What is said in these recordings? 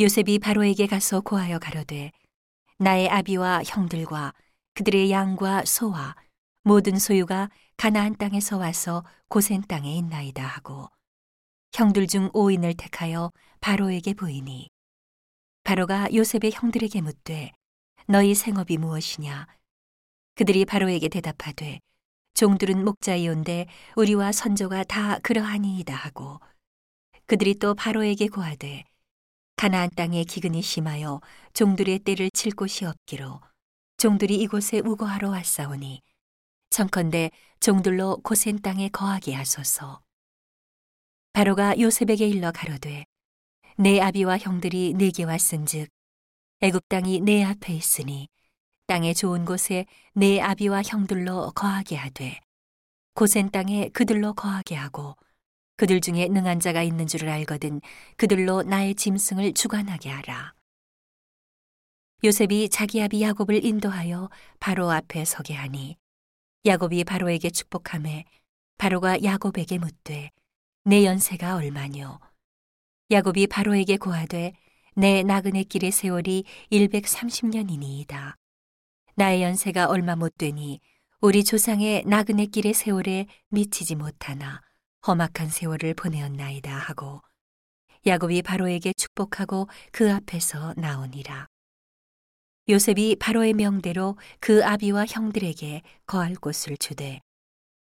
요셉이 바로에게 가서 고하여 가로되 나의 아비와 형들과 그들의 양과 소와 모든 소유가 가나안 땅에서 와서 고센 땅에 있나이다 하고 형들 중 5인을 택하여 바로에게 보이니. 바로가 요셉의 형들에게 묻되 너희 생업이 무엇이냐? 그들이 바로에게 대답하되 종들은 목자이온데 우리와 선조가 다 그러하니이다 하고 그들이 또 바로에게 고하되 가나안 땅에 기근이 심하여 종들의 때를 칠 곳이 없기로 종들이 이곳에 우거하러 왔사오니 청컨대 종들로 고센 땅에 거하게 하소서. 바로가 요셉에게 일러 가로되 내 아비와 형들이 내게 왔은즉 애굽 땅이 내 앞에 있으니 땅의 좋은 곳에 내 아비와 형들로 거하게 하되 고센 땅에 그들로 거하게 하고 그들 중에 능한 자가 있는 줄을 알거든 그들로 나의 짐승을 주관하게 하라. 요셉이 자기 아비 야곱을 인도하여 바로 앞에 서게 하니 야곱이 바로에게 축복함에 바로가 야곱에게 묻되 내 연세가 얼마뇨 야곱이 바로에게 고하되 내 나그네 길의 세월이 130년이니이다. 나의 연세가 얼마 못 되니 우리 조상의 나그네 길의 세월에 미치지 못하나 험악한 세월을 보내었나이다 하고 야곱이 바로에게 축복하고 그 앞에서 나오니라. 요셉이 바로의 명대로 그 아비와 형들에게 거할 곳을 주되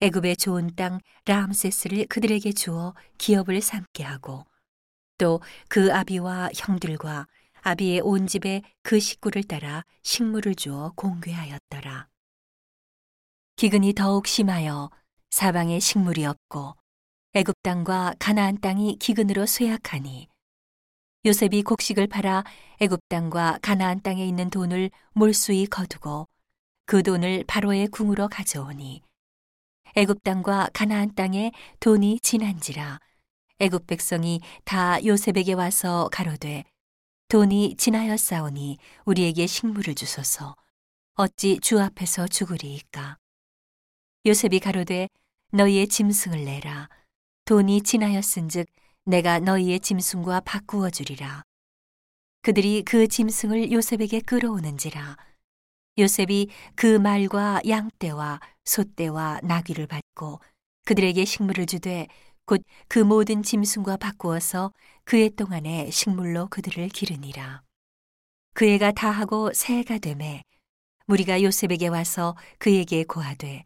애굽의 좋은 땅 라암세스를 그들에게 주어 기업을 삼게 하고 또 그 아비와 형들과 아비의 온 집에 그 식구를 따라 식물을 주어 공개하였더라. 기근이 더욱 심하여 사방에 식물이 없고 애굽 땅과 가나안 땅이 기근으로 쇠약하니 요셉이 곡식을 팔아 애굽 땅과 가나안 땅에 있는 돈을 몰수히 거두고 그 돈을 바로의 궁으로 가져오니 애굽 땅과 가나안 땅에 돈이 지난지라 애굽 백성이 다 요셉에게 와서 가로되 돈이 지나였사오니 우리에게 식물을 주소서. 어찌 주 앞에서 죽으리이까? 요셉이 가로되 너희의 짐승을 내라 돈이 지나였은즉 내가 너희의 짐승과 바꾸어 주리라 그들이 그 짐승을 요셉에게 끌어오는지라 요셉이 그 말과 양떼와 소떼와 나귀를 받고 그들에게 식물을 주되 곧 그 모든 짐승과 바꾸어서 그해 동안에 식물로 그들을 기르니라. 그 해가 다하고 새해가 되매 우리가 요셉에게 와서 그에게 고하되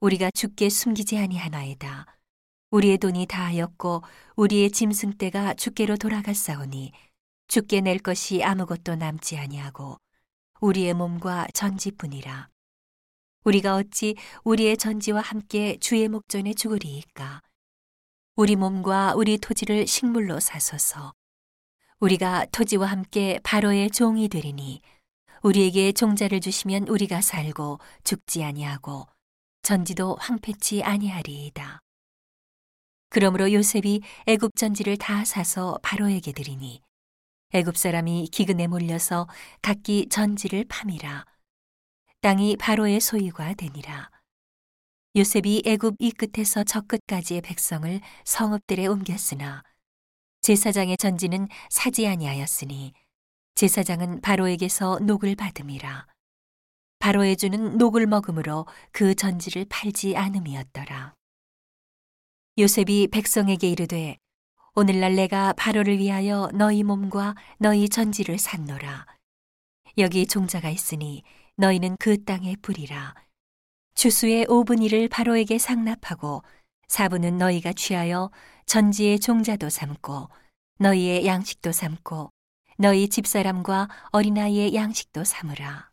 우리가 죽게 숨기지 아니하나이다. 우리의 돈이 다하였고 우리의 짐승 떼가 죽게로 돌아갔사오니 죽게 낼 것이 아무것도 남지 아니하고 우리의 몸과 전지뿐이라. 우리가 어찌 우리의 전지와 함께 주의 목전에 죽으리이까? 우리 몸과 우리 토지를 식물로 사소서. 우리가 토지와 함께 바로의 종이 되리니 우리에게 종자를 주시면 우리가 살고 죽지 아니하고 전지도 황폐치 아니하리이다. 그러므로 요셉이 애굽 전지를 다 사서 바로에게 드리니 애굽 사람이 기근에 몰려서 각기 전지를 파미라. 땅이 바로의 소유가 되니라. 요셉이 애굽 이 끝에서 저 끝까지의 백성을 성읍들에 옮겼으나 제사장의 전지는 사지 아니하였으니 제사장은 바로에게서 녹을 받음이라. 바로에 주는 녹을 먹음으로 그 전지를 팔지 않음이었더라 요셉이 백성에게 이르되 오늘날 내가 바로를 위하여 너희 몸과 너희 전지를 샀노라 여기 종자가 있으니 너희는 그 땅에 뿌리라 주수의 5분 1을 바로에게 상납하고 4분은 너희가 취하여 전지의 종자도 삼고 너희의 양식도 삼고 너희 집사람과 어린아이의 양식도 삼으라.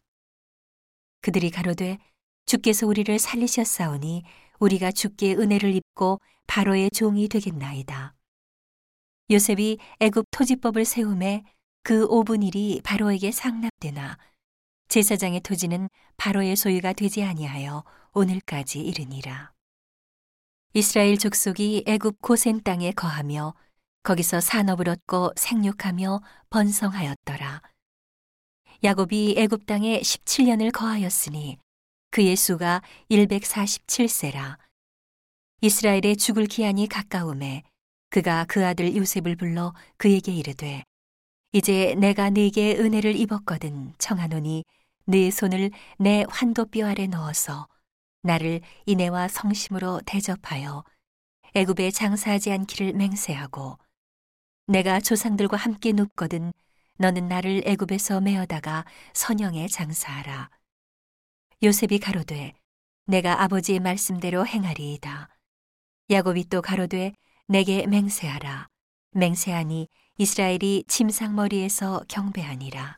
그들이 가로되 주께서 우리를 살리셨사오니 우리가 주께 은혜를 입고 바로의 종이 되겠나이다. 요셉이 애굽 토지법을 세움에 그 5분 1이 바로에게 상납되나 제사장의 토지는 바로의 소유가 되지 아니하여 오늘까지 이르니라. 이스라엘 족속이 애굽 고센 땅에 거하며 거기서 산업을 얻고 생육하며 번성하였더라. 야곱이 애굽 땅에 17년을 거하였으니 그의 수가 147세라. 이스라엘의 죽을 기한이 가까움에 그가 그 아들 요셉을 불러 그에게 이르되 이제 내가 네게 은혜를 입었거든 청하노니 네 손을 내 환도뼈 아래 넣어서 나를 인애와 성심으로 대접하여 애굽에 장사하지 않기를 맹세하고 내가 조상들과 함께 눕거든 너는 나를 애굽에서 메어다가 선영에 장사하라 요셉이 가로되 내가 아버지의 말씀대로 행하리이다. 야곱이 또 가로되 내게 맹세하라. 맹세하니 이스라엘이 침상머리에서 경배하니라